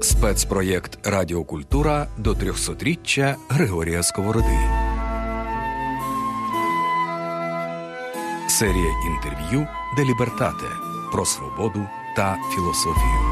Спецпроєкт Радіокультура до 300-річчя Григорія Сковороди. Серія інтерв'ю Делібертате про свободу та філософію.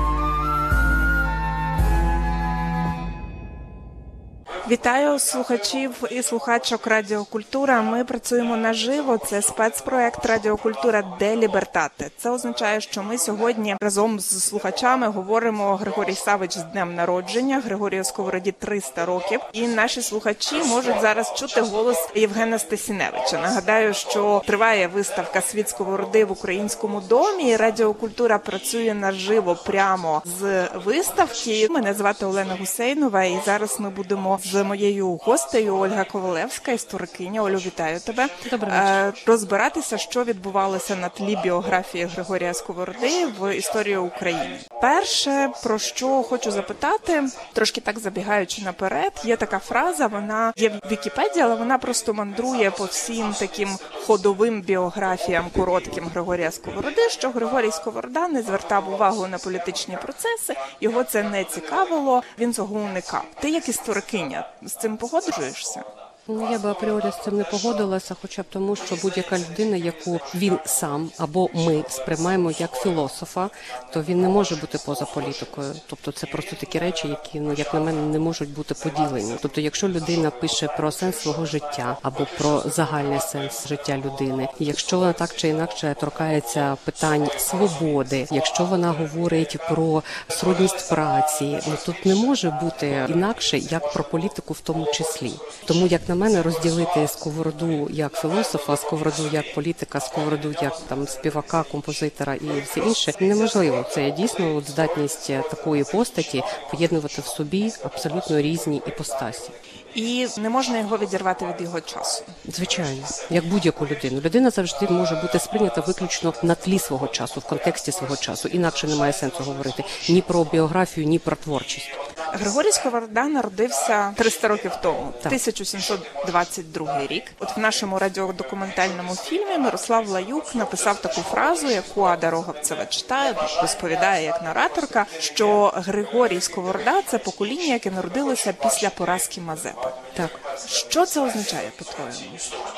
Вітаю слухачів і слухачок Радіокультура. Ми працюємо наживо. Це спецпроект Радіокультура де Лібертате. Це означає, що ми сьогодні разом з слухачами говоримо Григорій Савич з днем народження. Григорію Сковороді 300 років. І наші слухачі можуть зараз чути голос Євгена Стесіневича. Нагадаю, що триває виставка світ Сковороди в українському домі. і Радіокультура працює наживо прямо з виставки. Мене звати Олена Гусейнова, і зараз ми будемо з моєю гостею Ольга Ковалевська, історикиня. Олю, вітаю тебе. Добрий Е, Розбиратися, що відбувалося на тлі біографії Григорія Сковороди в історії України. Перше про що хочу запитати, трошки так забігаючи наперед, є така фраза. Вона є в Вікіпедії, але вона просто мандрує по всім таким ходовим біографіям коротким Григорія Сковороди. Що Григорій Сковорода не звертав увагу на політичні процеси, його це не цікавило. Він цього уникав. Ти як історикиня з цим погоджуєшся? Ну, я би апріорі з цим не погодилася, хоча б тому, що будь-яка людина, яку він сам або ми сприймаємо як філософа, то він не може бути поза політикою. Тобто це просто такі речі, які ну як на мене не можуть бути поділені. Тобто, якщо людина пише про сенс свого життя або про загальний сенс життя людини, якщо вона так чи інакше торкається питань свободи, якщо вона говорить про сродність праці, ну тут не може бути інакше як про політику в тому числі. Тому як на мене розділити сковороду як філософа, сковороду як політика, сковороду як там співака, композитора і все інше неможливо. Це дійсно от здатність такої постаті поєднувати в собі абсолютно різні іпостасі. І не можна його відірвати від його часу. Звичайно, як будь-яку людину. Людина завжди може бути сприйнята виключно на тлі свого часу, в контексті свого часу. Інакше немає сенсу говорити ні про біографію, ні про творчість. Григорій Сковорода народився 300 років тому, Так. 1722 рік. От в нашому радіодокументальному фільмі Мирослав Лаюк написав таку фразу, яку Ада Роговцева читає, розповідає як нараторка, що Григорій Сковорода це покоління, яке народилося після поразки Мазепи. Так. Що це означає, по-твоєму?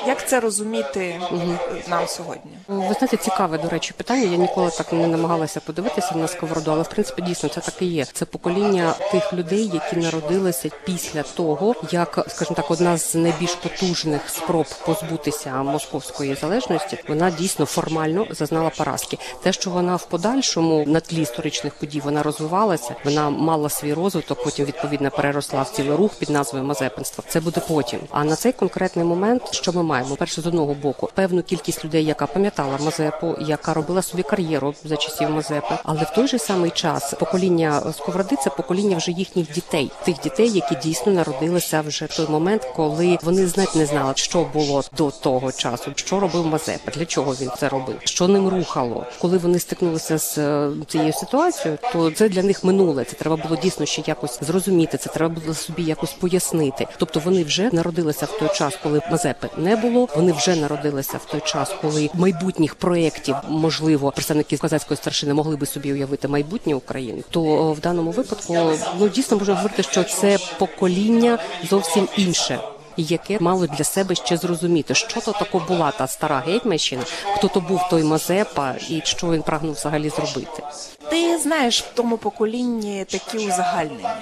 Як це розуміти е, нам сьогодні? Ви знаєте, цікаве, до речі, питання. Я ніколи так не намагалася подивитися на сковороду, але в принципі дійсно це так і є. Це покоління тих людей, які народилися після того, як, скажімо так, одна з найбільш потужних спроб позбутися московської залежності, вона дійсно формально зазнала поразки. Те, що вона в подальшому на тлі історичних подій вона розвивалася, вона мала свій розвиток, потім відповідно переросла в цілий рух під назвою Мазепинство. Це буде потім. А на цей конкретний момент, що ми маємо? Перше з одного боку, певну кількість людей, яка пам'ятала Мазепу, яка робила собі кар'єру за часів Мазепи, але в той же самий час покоління Сковороди це покоління вже їхніх дітей, тих дітей, які дійсно народилися вже в той момент, коли вони знать не знали, що було до того часу, що робив Мазепа, для чого він це робив, що ним рухало. Коли вони стикнулися з е, цією ситуацією, то це для них минуле. Це треба було дійсно ще якось зрозуміти. Це треба було собі якось пояснити. Тобто вони вже народилися в той час, коли Мазепи не було. Вони вже народилися в той час, коли майбутніх проєктів, можливо, представники козацької старшини могли би собі уявити майбутнє України. То в даному випадку ну дійсно можна говорити, що це покоління зовсім інше. Яке мало для себе ще зрозуміти, що то тако була та стара гетьманщина, хто то був той Мазепа, і що він прагнув взагалі зробити. Ти знаєш в тому поколінні такі узагальнення.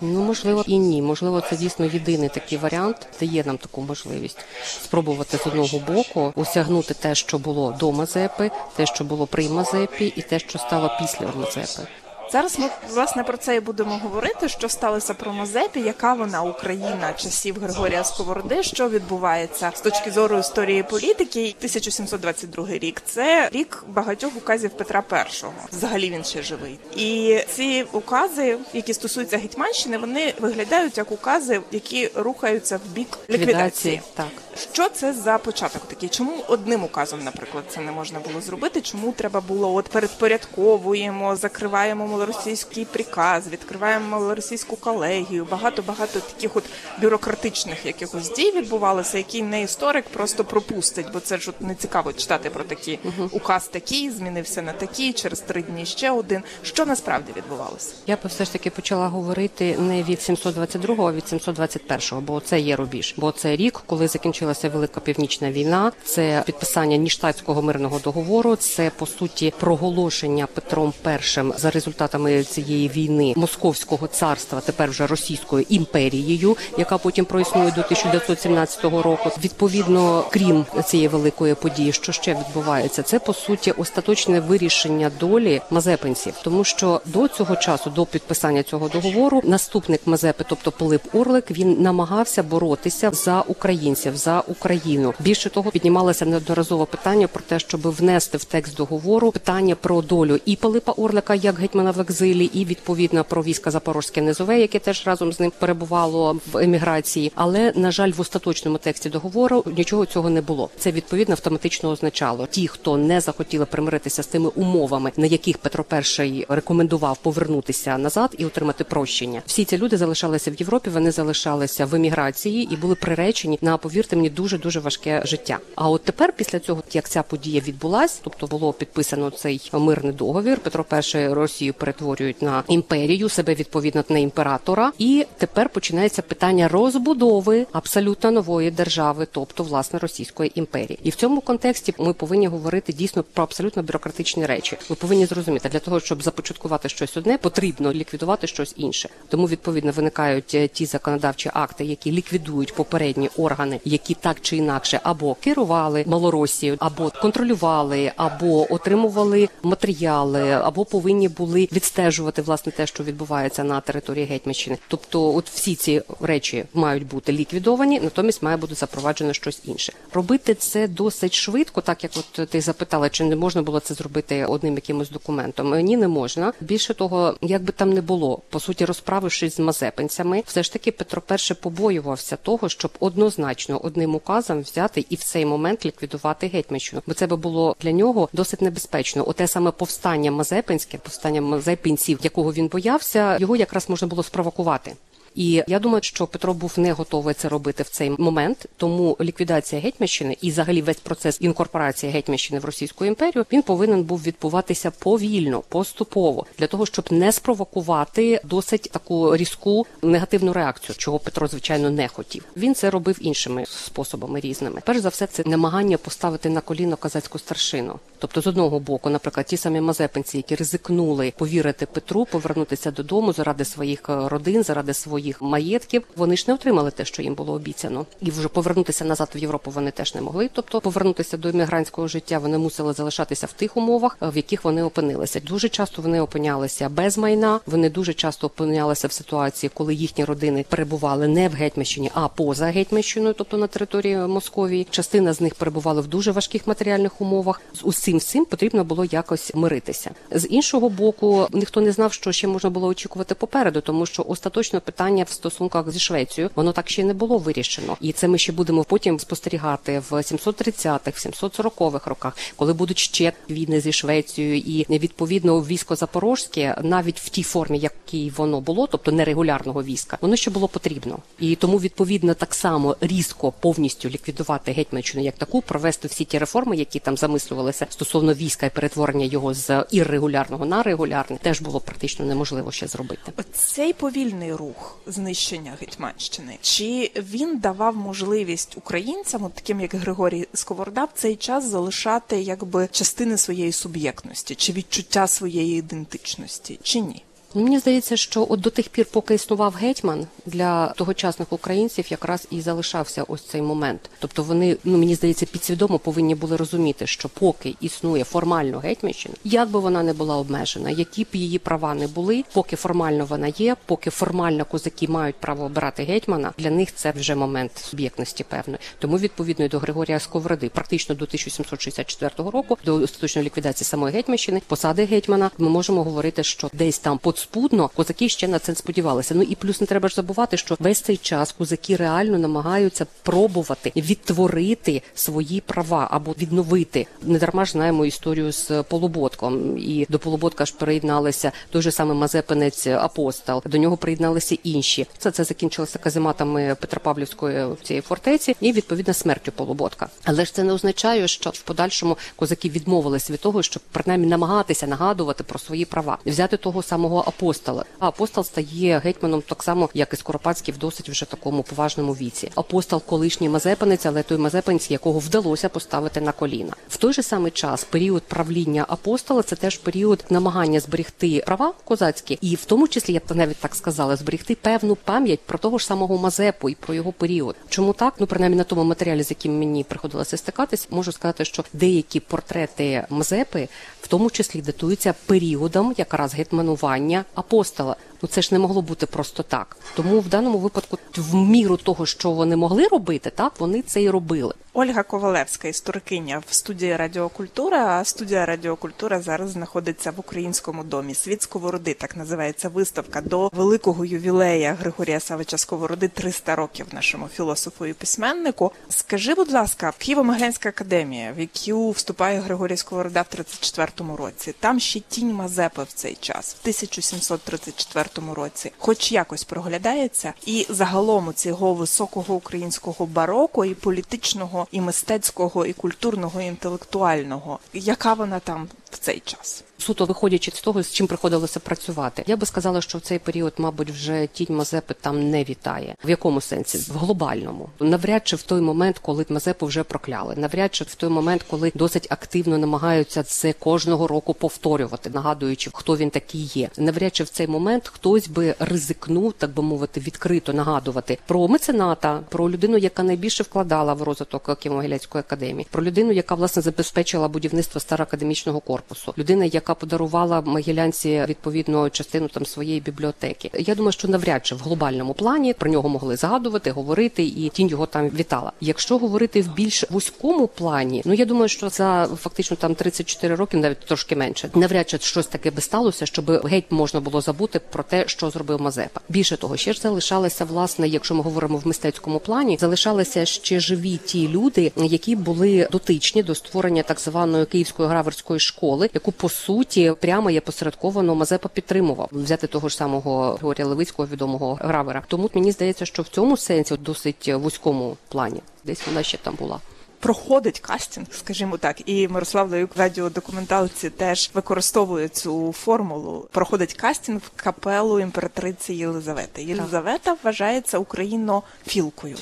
Ну можливо і ні. Можливо, це дійсно єдиний такий варіант, дає нам таку можливість спробувати з одного боку осягнути те, що було до Мазепи, те, що було при Мазепі, і те, що стало після Мазепи. Зараз ми власне про це і будемо говорити. Що сталося про Мазепі, яка вона Україна часів Григорія Сковороди, що відбувається з точки зору історії політики. 1722 рік це рік багатьох указів Петра І. Взагалі він ще живий. І ці укази, які стосуються Гетьманщини, вони виглядають як укази, які рухаються в бік ліквідації. Так. Що це за початок такий? Чому одним указом, наприклад, це не можна було зробити? Чому треба було от передпорядковуємо, закриваємо малоросійський приказ, відкриваємо малоросійську колегію. Багато багато таких от бюрократичних якихось дій відбувалося, які не історик просто пропустить, бо це ж от не цікаво читати про такі указ такий, змінився на такий, через три дні ще один. Що насправді відбувалося? Я б все ж таки почала говорити не від 722-го, а від 721-го, бо це є рубіж. Бо це рік, коли закінчилася велика північна війна. Це підписання Ніштатського мирного договору. Це по суті проголошення Петром І за результатами цієї війни Московського царства, тепер вже Російською імперією, яка потім проіснує до 1917 року. Відповідно, крім цієї великої події, що ще відбувається, це по суті остаточне вирішення долі мазепинців, тому що до цього часу, до підписання цього договору, наступник Мазепи, тобто Пилип Орлик, він намагався боротися за українців за Україну. Більше того, піднімалося неодноразово питання про те, щоб внести в текст договору питання про долю і Пилипа Орлика як гетьмана екзилі, і відповідно про війська Запорозьке Низове, яке теж разом з ним перебувало в еміграції. Але на жаль, в остаточному тексті договору нічого цього не було. Це відповідно автоматично означало ті, хто не захотіли примиритися з тими умовами, на яких Петро І рекомендував повернутися назад і отримати прощення. Всі ці люди залишалися в Європі. Вони залишалися в еміграції і були приречені на повірте мені дуже дуже важке життя. А от тепер, після цього, як ця подія відбулась, тобто було підписано цей мирний договір. Петро І Росію перетворюють на імперію, себе відповідно на імператора, і тепер починається питання розбудови абсолютно нової держави, тобто власне Російської імперії. І в цьому контексті ми повинні говорити дійсно про абсолютно бюрократичні речі. Ви повинні зрозуміти для того, щоб започаткувати щось одне, потрібно ліквідувати щось інше. Тому відповідно виникають е, ті законодавчі акти, які ліквідують попередні органи, які так чи інакше або керували Малоросією, або контролювали, або отримували матеріали, або повинні були відстежувати власне те, що відбувається на території Гетьманщини. Тобто, от всі ці речі мають бути ліквідовані, натомість має бути запроваджено щось інше. Робити це досить швидко, так як от ти запитала, чи не можна було це зробити одним якимось документом. Ні, не можна. Більше того, як би там не було, по суті, розправившись з мазепинцями, все ж таки Петро І побоювався того, щоб однозначно одним указом взяти і в цей момент ліквідувати гетьманщину, бо це би було для нього досить небезпечно. Оте саме повстання мазепинське, повстання мазепинців, якого він боявся, його якраз можна було спровокувати. І я думаю, що Петро був не готовий це робити в цей момент. Тому ліквідація гетьманщини і, взагалі, весь процес інкорпорації гетьманщини в Російську імперію він повинен був відбуватися повільно, поступово, для того, щоб не спровокувати досить таку різку негативну реакцію, чого Петро звичайно не хотів. Він це робив іншими способами різними. Перш за все, це намагання поставити на коліно казацьку старшину. Тобто, з одного боку, наприклад, ті самі мазепинці, які ризикнули повірити Петру, повернутися додому заради своїх родин, заради своїх маєтків, вони ж не отримали те, що їм було обіцяно, і вже повернутися назад в Європу вони теж не могли. Тобто, повернутися до іммігрантського життя вони мусили залишатися в тих умовах, в яких вони опинилися. Дуже часто вони опинялися без майна. Вони дуже часто опинялися в ситуації, коли їхні родини перебували не в Гетьманщині, а поза Гетьманщиною, тобто на території Московії. Частина з них перебували в дуже важких матеріальних умовах. З усім всім потрібно було якось миритися. З іншого боку, ніхто не знав, що ще можна було очікувати попереду, тому що остаточно питання в стосунках зі Швецією. Воно так ще не було вирішено, і це ми ще будемо потім спостерігати в 730-х, в 740-х роках, коли будуть ще війни зі Швецією, і відповідно військо Запорозьке, навіть в тій формі, якій воно було, тобто нерегулярного війська, воно ще було потрібно, і тому відповідно так само різко повністю ліквідувати гетьманщину як таку, провести всі ті реформи, які там замислювалися стосовно війська і перетворення його з іррегулярного на регулярне, теж було практично неможливо ще зробити. Цей повільний рух знищення Гетьманщини. Чи він давав можливість українцям, от таким як Григорій Сковорода, в цей час залишати якби частини своєї суб'єктності чи відчуття своєї ідентичності, чи ні? Мені здається, що от до тих пір, поки існував гетьман для тогочасних українців, якраз і залишався ось цей момент. Тобто вони, ну мені здається, підсвідомо повинні були розуміти, що поки існує формально гетьманщина, як би вона не була обмежена, які б її права не були, поки формально вона є, поки формально козаки мають право обирати гетьмана, для них це вже момент суб'єктності певної. Тому відповідно до Григорія Сковороди, практично до 1764 року, до остаточної ліквідації самої гетьманщини, посади гетьмана, ми можемо говорити, що десь там по подспудно козаки ще на це сподівалися. Ну і плюс не треба ж забувати, що весь цей час козаки реально намагаються пробувати відтворити свої права або відновити. Не дарма ж знаємо історію з Полуботком, і до Полуботка ж приєдналися той же самий Мазепинець апостол. До нього приєдналися інші. Це це закінчилося казематами Петропавлівської цієї фортеці і відповідно смертю Полуботка. Але ж це не означає, що в подальшому козаки відмовилися від того, щоб принаймні намагатися нагадувати про свої права, взяти того самого апостола. А апостол стає гетьманом так само, як і Скоропадський в досить вже такому поважному віці. Апостол колишній мазепинець, але той мазепинець, якого вдалося поставити на коліна. В той же самий час період правління апостола це теж період намагання зберегти права козацькі, і в тому числі я б навіть так сказала, зберегти певну пам'ять про того ж самого Мазепу і про його період. Чому так? Ну принаймні на тому матеріалі, з яким мені приходилося стикатись, можу сказати, що деякі портрети Мазепи в тому числі датуються періодом якраз гетьманування апостола. Ну це ж не могло бути просто так. Тому в даному випадку, в міру того, що вони могли робити, так вони це і робили. Ольга Ковалевська, історикиня в студії Радіокультура. А студія Радіокультура зараз знаходиться в українському домі. Світ Сковороди, так називається виставка до великого ювілея Григорія Савича Сковороди 300 років нашому філософу і письменнику. Скажи, будь ласка, Києво-Могилянська академія, в яку вступає Григорій Сковорода в 34-му році, там ще тінь Мазепи в цей час, в 1734 році, хоч якось проглядається, і загалом у цього високого українського бароко і політичного, і мистецького, і культурного, і інтелектуального, яка вона там в цей час? суто виходячи з того, з чим приходилося працювати. Я би сказала, що в цей період, мабуть, вже тінь Мазепи там не вітає. В якому сенсі? В глобальному. Навряд чи в той момент, коли Мазепу вже прокляли, навряд чи в той момент, коли досить активно намагаються це кожного року повторювати, нагадуючи, хто він такий є. Навряд чи в цей момент хтось би ризикнув, так би мовити, відкрито нагадувати про мецената, про людину, яка найбільше вкладала в розвиток Києво-Могилянської академії, про людину, яка власне забезпечила будівництво староакадемічного корпусу, людина, яка подарувала Могилянці відповідно частину там своєї бібліотеки. Я думаю, що навряд чи в глобальному плані про нього могли згадувати, говорити, і тінь його там вітала. Якщо говорити в більш вузькому плані, ну я думаю, що за фактично там 34 роки, навіть трошки менше, навряд чи щось таке би сталося, щоб геть можна було забути про те, що зробив Мазепа. Більше того, ще ж залишалися власне, якщо ми говоримо в мистецькому плані, залишалися ще живі ті люди, які були дотичні до створення так званої київської граверської школи, яку по суті прямо є посередковано Мазепа підтримував взяти того ж самого Георгія Левицького відомого гравера. Тому мені здається, що в цьому сенсі досить вузькому плані десь вона ще там була. Проходить кастинг, скажімо так, і Мирослав Лаюк в радіодокументалці теж використовує цю формулу. Проходить кастинг в капелу імператриці Єлизавети. Єлизавета вважається українофілкою.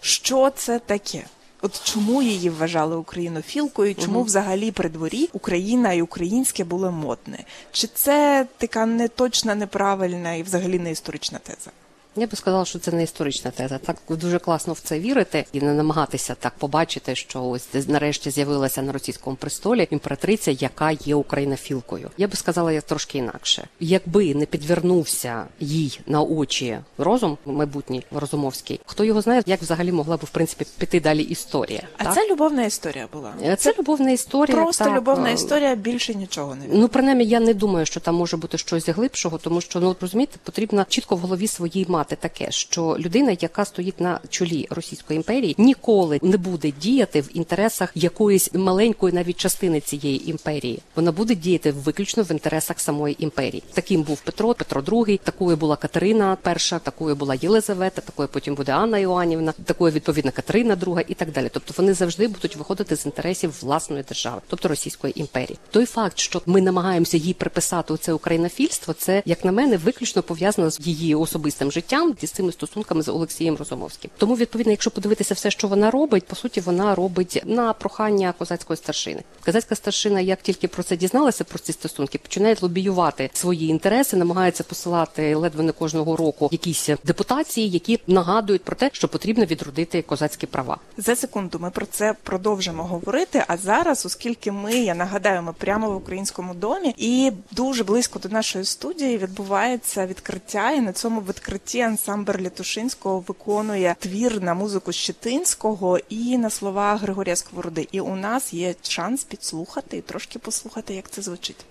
Що це таке? От чому її вважали українофілкою? Чому угу. взагалі при дворі Україна і українське були модне? Чи це така неточна, неправильна і взагалі не історична теза? Я би сказала, що це не історична теза. Так дуже класно в це вірити і не намагатися так побачити, що ось нарешті з'явилася на російському престолі імператриця, яка є українофілкою. Я би сказала як трошки інакше. Якби не підвернувся їй на очі розум, майбутній розумовський, хто його знає, як взагалі могла б в принципі піти далі історія. А так? це любовна історія була. Це, це любовна історія. Просто так. любовна історія більше нічого не ну принаймні, я не думаю, що там може бути щось глибшого, тому що ну розумієте, потрібно чітко в голові своїй мати мати таке, що людина, яка стоїть на чолі Російської імперії, ніколи не буде діяти в інтересах якоїсь маленької навіть частини цієї імперії. Вона буде діяти виключно в інтересах самої імперії. Таким був Петро, Петро II, такою була Катерина перша, такою була Єлизавета, такою потім буде Анна Іоанівна, такою відповідна Катерина II і так далі. Тобто вони завжди будуть виходити з інтересів власної держави, тобто Російської імперії. Той факт, що ми намагаємося їй приписати це українофільство, це як на мене виключно пов'язано з її особистим життям життям з цими стосунками з Олексієм Розумовським. Тому відповідно, якщо подивитися все, що вона робить, по суті, вона робить на прохання козацької старшини. Козацька старшина, як тільки про це дізналася, про ці стосунки, починає лобіювати свої інтереси, намагається посилати ледве не кожного року якісь депутації, які нагадують про те, що потрібно відродити козацькі права. За секунду ми про це продовжимо говорити. А зараз, оскільки ми я нагадаю, ми прямо в українському домі, і дуже близько до нашої студії відбувається відкриття, і на цьому відкритті ансамбль Лятушинського виконує твір на музику Щетинського і на слова Григорія Сковороди. І у нас є шанс підслухати і трошки послухати, як це звучить.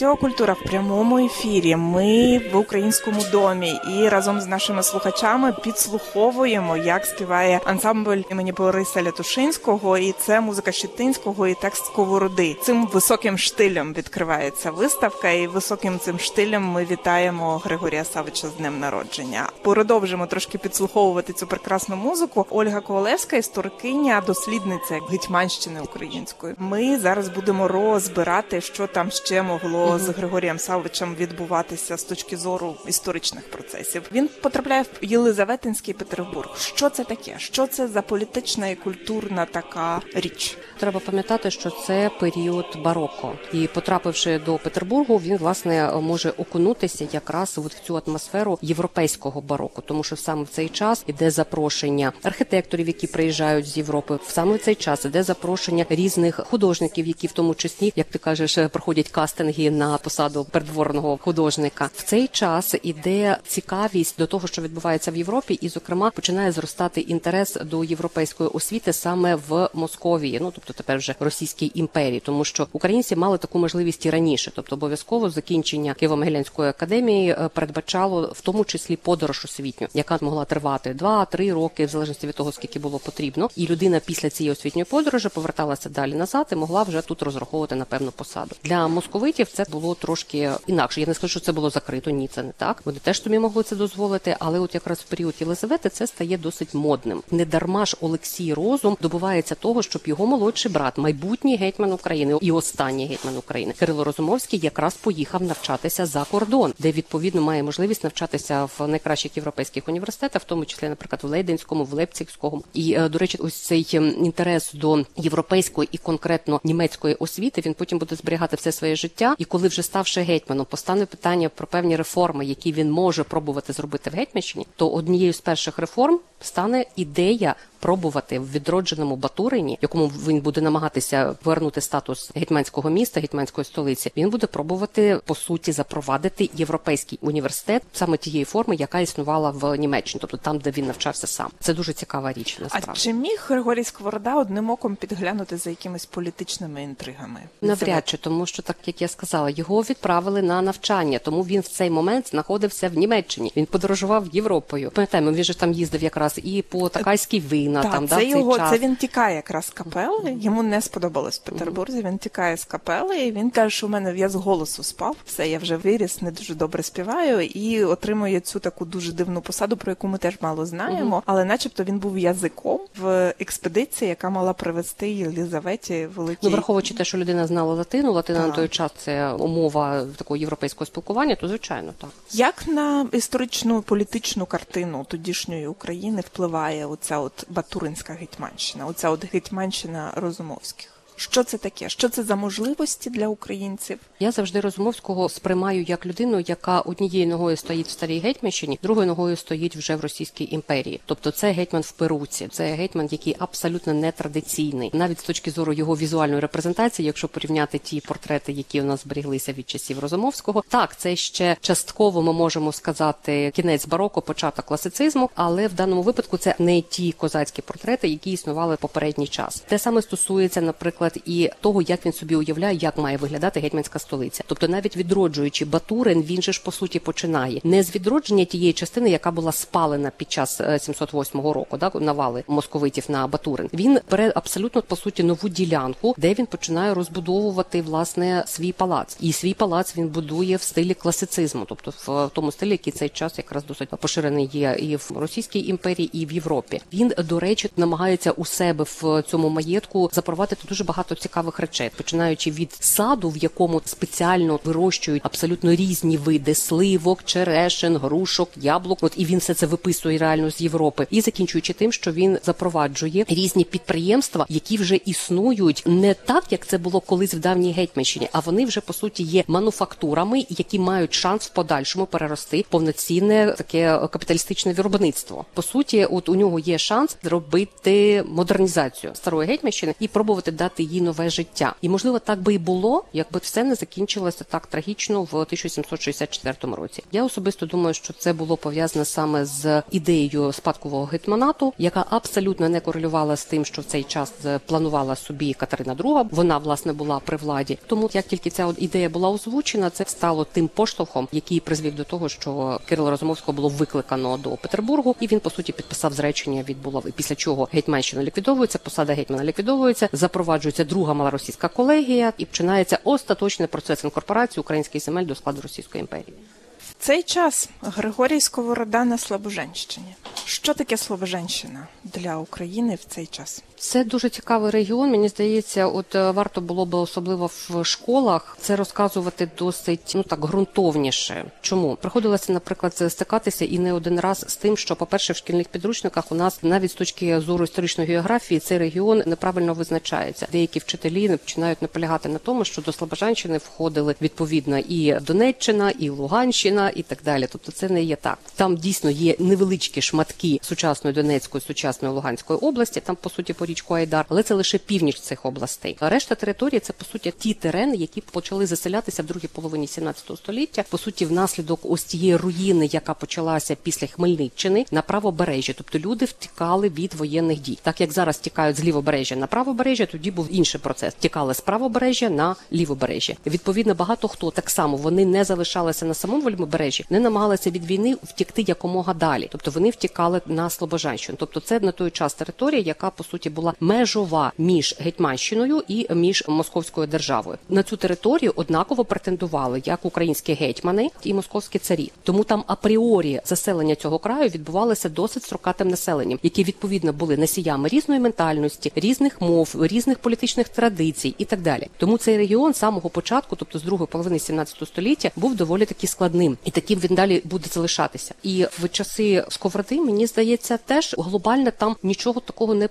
Радіо Культура в прямому ефірі. Ми в українському домі і разом з нашими слухачами підслуховуємо, як співає ансамбль імені Бориса Лятушинського, і це музика Щетинського і текст Сковороди. Цим високим штилем відкривається виставка, і високим цим штилем ми вітаємо Григорія Савича з днем народження. Продовжимо трошки підслуховувати цю прекрасну музику. Ольга Ковалевська, історикиня, дослідниця гетьманщини української. Ми зараз будемо розбирати, що там ще могло з Григорієм Савичем відбуватися з точки зору історичних процесів. Він потрапляє в Єлизаветинський Петербург. Що це таке? Що це за політична і культурна така річ? Треба пам'ятати, що це період бароко, і потрапивши до Петербургу, він власне може окунутися якраз от в цю атмосферу європейського бароко, тому що саме в цей час іде запрошення архітекторів, які приїжджають з Європи. Саме в цей час іде запрошення різних художників, які в тому числі, як ти кажеш, проходять кастинги на посаду придворного художника. В цей час іде цікавість до того, що відбувається в Європі, і, зокрема, починає зростати інтерес до європейської освіти саме в Московії, ну тобто тепер вже Російській імперії, тому що українці мали таку можливість і раніше, тобто обов'язково закінчення Києво-Могилянської академії е, передбачало в тому числі подорож освітню, яка могла тривати 2-3 роки, в залежності від того, скільки було потрібно, і людина після цієї освітньої подорожі поверталася далі назад і могла вже тут розраховувати на певну посаду. Для московитів це було трошки інакше. Я не скажу, що це було закрито. Ні, це не так. Вони теж собі могли це дозволити, але от якраз в період Єлизавети це стає досить модним. Не дарма ж Олексій Розум добувається того, щоб його молодший брат, майбутній гетьман України і останній гетьман України Кирило Розумовський, якраз поїхав навчатися за кордон, де відповідно має можливість навчатися в найкращих європейських університетах, в тому числі, наприклад, в Лейденському, в Лейпцигському. І е, до речі, ось цей інтерес до європейської і конкретно німецької освіти він потім буде зберігати все своє життя. І коли вже ставши гетьманом, постане питання про певні реформи, які він може пробувати зробити в гетьманщині, то однією з перших реформ стане ідея пробувати в відродженому Батурині, якому він буде намагатися повернути статус гетьманського міста, гетьманської столиці. Він буде пробувати по суті запровадити європейський університет саме тієї форми, яка існувала в Німеччині, тобто там, де він навчався сам. Це дуже цікава річ. Насправді. А чи міг Григорій Сковорода одним оком підглянути за якимись політичними інтригами? Навряд чи тому, що так як я сказала, його відправили на навчання, тому він в цей момент знаходився в Німеччині. Він подорожував Європою. Пам'ятаємо, він же там їздив якраз і по Такайській вина. Так, там це да, його цей час. це він тікає якраз з капели. Йому не сподобалось в Петербурзі. Він тікає з капели, і він каже, що в мене я з голосу спав. Все, я вже виріс, не дуже добре співаю, і отримує цю таку дуже дивну посаду, про яку ми теж мало знаємо. Але, начебто, він був язиком в експедиції, яка мала привезти Єлизаветі великі Ну, враховуючи те, що людина знала латину, латина Так. на той час це умова такого європейського спілкування, то звичайно так. Як на історичну політичну картину тодішньої України впливає оця от Батуринська гетьманщина, оця от гетьманщина Розумовських? Що це таке? Що це за можливості для українців? Я завжди Розумовського сприймаю як людину, яка однією ногою стоїть в старій гетьманщині, другою ногою стоїть вже в Російській імперії. Тобто це гетьман в перуці, це гетьман, який абсолютно нетрадиційний, навіть з точки зору його візуальної репрезентації, якщо порівняти ті портрети, які у нас зберіглися від часів Розумовського, так це ще частково ми можемо сказати кінець бароко, початок класицизму, але в даному випадку це не ті козацькі портрети, які існували в попередній час. Те саме стосується, наприклад, і того, як він собі уявляє, як має виглядати гетьманська столиця. Тобто, навіть відроджуючи Батурин, він же ж по суті починає не з відродження тієї частини, яка була спалена під час е, 708 року, да, навали московитів на Батурин. Він бере абсолютно по суті нову ділянку, де він починає розбудовувати власне свій палац. І свій палац він будує в стилі класицизму, тобто в тому стилі, який цей час якраз досить поширений є і в Російській імперії, і в Європі. Він до речі намагається у себе в цьому маєтку запровадити дуже багато цікавих речей, починаючи від саду, в якому спеціально вирощують абсолютно різні види сливок, черешин, грушок, яблук. От і він все це виписує реально з Європи, і закінчуючи тим, що він запроваджує різні підприємства, які вже існують не так, як це було колись в давній гетьманщині, а вони вже по суті є мануфактурами, які мають шанс в подальшому перерости повноцінне таке капіталістичне виробництво. По суті, от у нього є шанс зробити модернізацію старої гетьманщини і пробувати дати їй нове життя. І можливо, так би і було, якби все не закінчилося так трагічно в 1764 році. Я особисто думаю, що це було пов'язане саме з ідеєю спадкового гетьманату, яка абсолютно не корелювала з тим, що в цей час планувала собі Катерина II. Вона власне була при владі. Тому як тільки ця ідея була озвучена, це стало тим поштовхом, який призвів до того, що Кирила Розумовського було викликано до Петербургу, і він по суті підписав зречення від булави. Після чого гетьманщина ліквідовується, посада гетьмана ліквідовується, запроваджується друга малоросійська колегія, і починається остаточний процес інкорпорації українських земель до складу Російської імперії. В цей час Григорій Сковорода на Слобоженщині. Що таке Слобоженщина для України в цей час? Це дуже цікавий регіон. Мені здається, от е, варто було би особливо в школах це розказувати досить ну так ґрунтовніше. Чому приходилося, наприклад, стикатися і не один раз з тим, що, по-перше, в шкільних підручниках у нас навіть з точки зору історичної географії цей регіон неправильно визначається. Деякі вчителі починають наполягати на тому, що до Слобожанщини входили відповідно і Донеччина, і Луганщина, і так далі. Тобто, це не є так. Там дійсно є невеличкі шматки сучасної Донецької, сучасної Луганської області. Там по суті по річку Айдар, але це лише північ цих областей. Решта території це по суті ті терени, які почали заселятися в другій половині 17 століття. По суті, внаслідок ось тієї руїни, яка почалася після Хмельниччини на правобережжя. Тобто люди втікали від воєнних дій. Так як зараз тікають з лівобережжя на правобережжя, тоді був інший процес. Тікали з правобережжя на лівобережжя. Відповідно, багато хто так само вони не залишалися на самому лівобережжі, не намагалися від війни втікти якомога далі. Тобто вони втікали на Слобожанщину. Тобто, це на той час територія, яка по суті була межова між Гетьманщиною і між московською державою. На цю територію однаково претендували як українські гетьмани і московські царі. Тому там апріорі заселення цього краю відбувалося досить строкатим населенням, які відповідно були носіями різної ментальності, різних мов, різних політичних традицій і так далі. Тому цей регіон з самого початку, тобто з другої половини 17 століття, був доволі таки складним, і таким він далі буде залишатися. І в часи сковороди мені здається, теж глобально там нічого такого не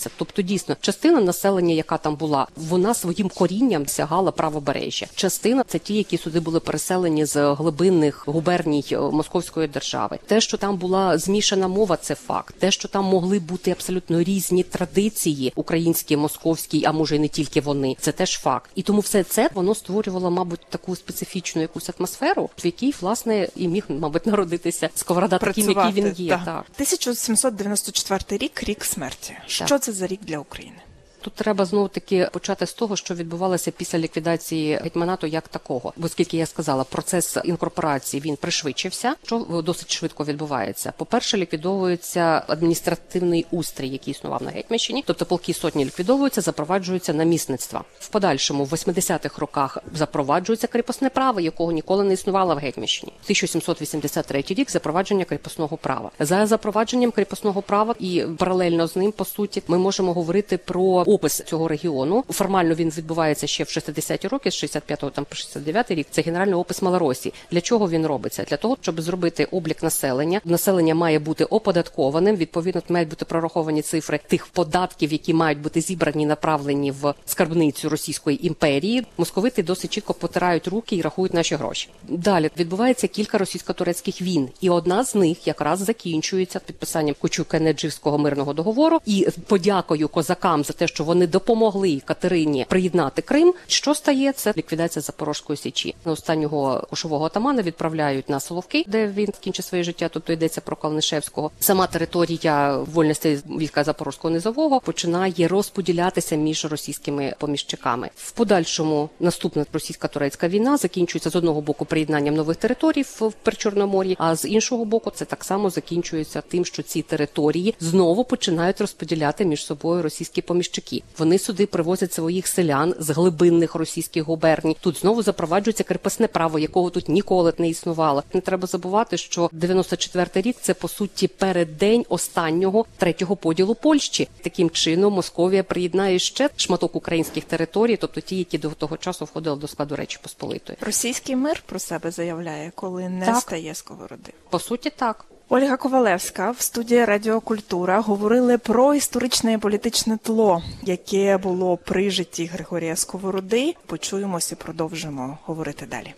помінялося. Тобто, дійсно, частина населення, яка там була, вона своїм корінням сягала правобережжя. Частина це ті, які сюди були переселені з глибинних губерній е, Московської держави. Те, що там була змішана мова, це факт. Те, що там могли бути абсолютно різні традиції, українські, московські, а може й не тільки вони, це теж факт. І тому все це воно створювало, мабуть, таку специфічну якусь атмосферу, в якій власне і міг, мабуть, народитися сковорода таким, який він є. Так. так. 1794 рік, рік смерті. Так. Що це за рік для України? Тут треба знову таки почати з того, що відбувалося після ліквідації гетьманату як такого, бо скільки я сказала, процес інкорпорації він пришвидшився, що досить швидко відбувається. По перше, ліквідовується адміністративний устрій, який існував на гетьманщині, тобто полки сотні ліквідовуються, запроваджуються намісництва. В подальшому, в 80-х роках, запроваджується кріпосне право, якого ніколи не існувало в гетьманщині. 1783 рік запровадження кріпосного права за запровадженням кріпосного права і паралельно з ним, по суті, ми можемо говорити про опис цього регіону. Формально він відбувається ще в 60-ті роки, з 65-го там по 69-й рік. Це генеральний опис Малоросії. Для чого він робиться? Для того, щоб зробити облік населення. Населення має бути оподаткованим. Відповідно, мають бути прораховані цифри тих податків, які мають бути зібрані, направлені в скарбницю Російської імперії. Московити досить чітко потирають руки і рахують наші гроші. Далі відбувається кілька російсько-турецьких війн, і одна з них якраз закінчується підписанням Кучука-Недживського мирного договору і подякою козакам за те, що що вони допомогли Катерині приєднати Крим. Що стає? Це ліквідація Запорозької січі. Останнього кошового атамана відправляють на Соловки, де він скінчить своє життя. Тобто йдеться про Калнишевського. Сама територія вольностей війська Запорозького низового починає розподілятися між російськими поміщиками. В подальшому наступна російсько-турецька війна закінчується з одного боку приєднанням нових територій в Причорномор'ї, а з іншого боку, це так само закінчується тим, що ці території знову починають розподіляти між собою російські поміщики козаки. Вони сюди привозять своїх селян з глибинних російських губерній. Тут знову запроваджується крепосне право, якого тут ніколи не існувало. Не треба забувати, що 94-й рік це по суті переддень останнього третього поділу Польщі. Таким чином Московія приєднає ще шматок українських територій, тобто ті, які до того часу входили до складу Речі Посполитої. Російський мир про себе заявляє, коли не так. стає сковороди. По суті, так. Ольга Ковалевська в студії Радіокультура говорили про історичне і політичне тло, яке було при житті Григорія Сковороди. Почуємося, і продовжимо говорити далі.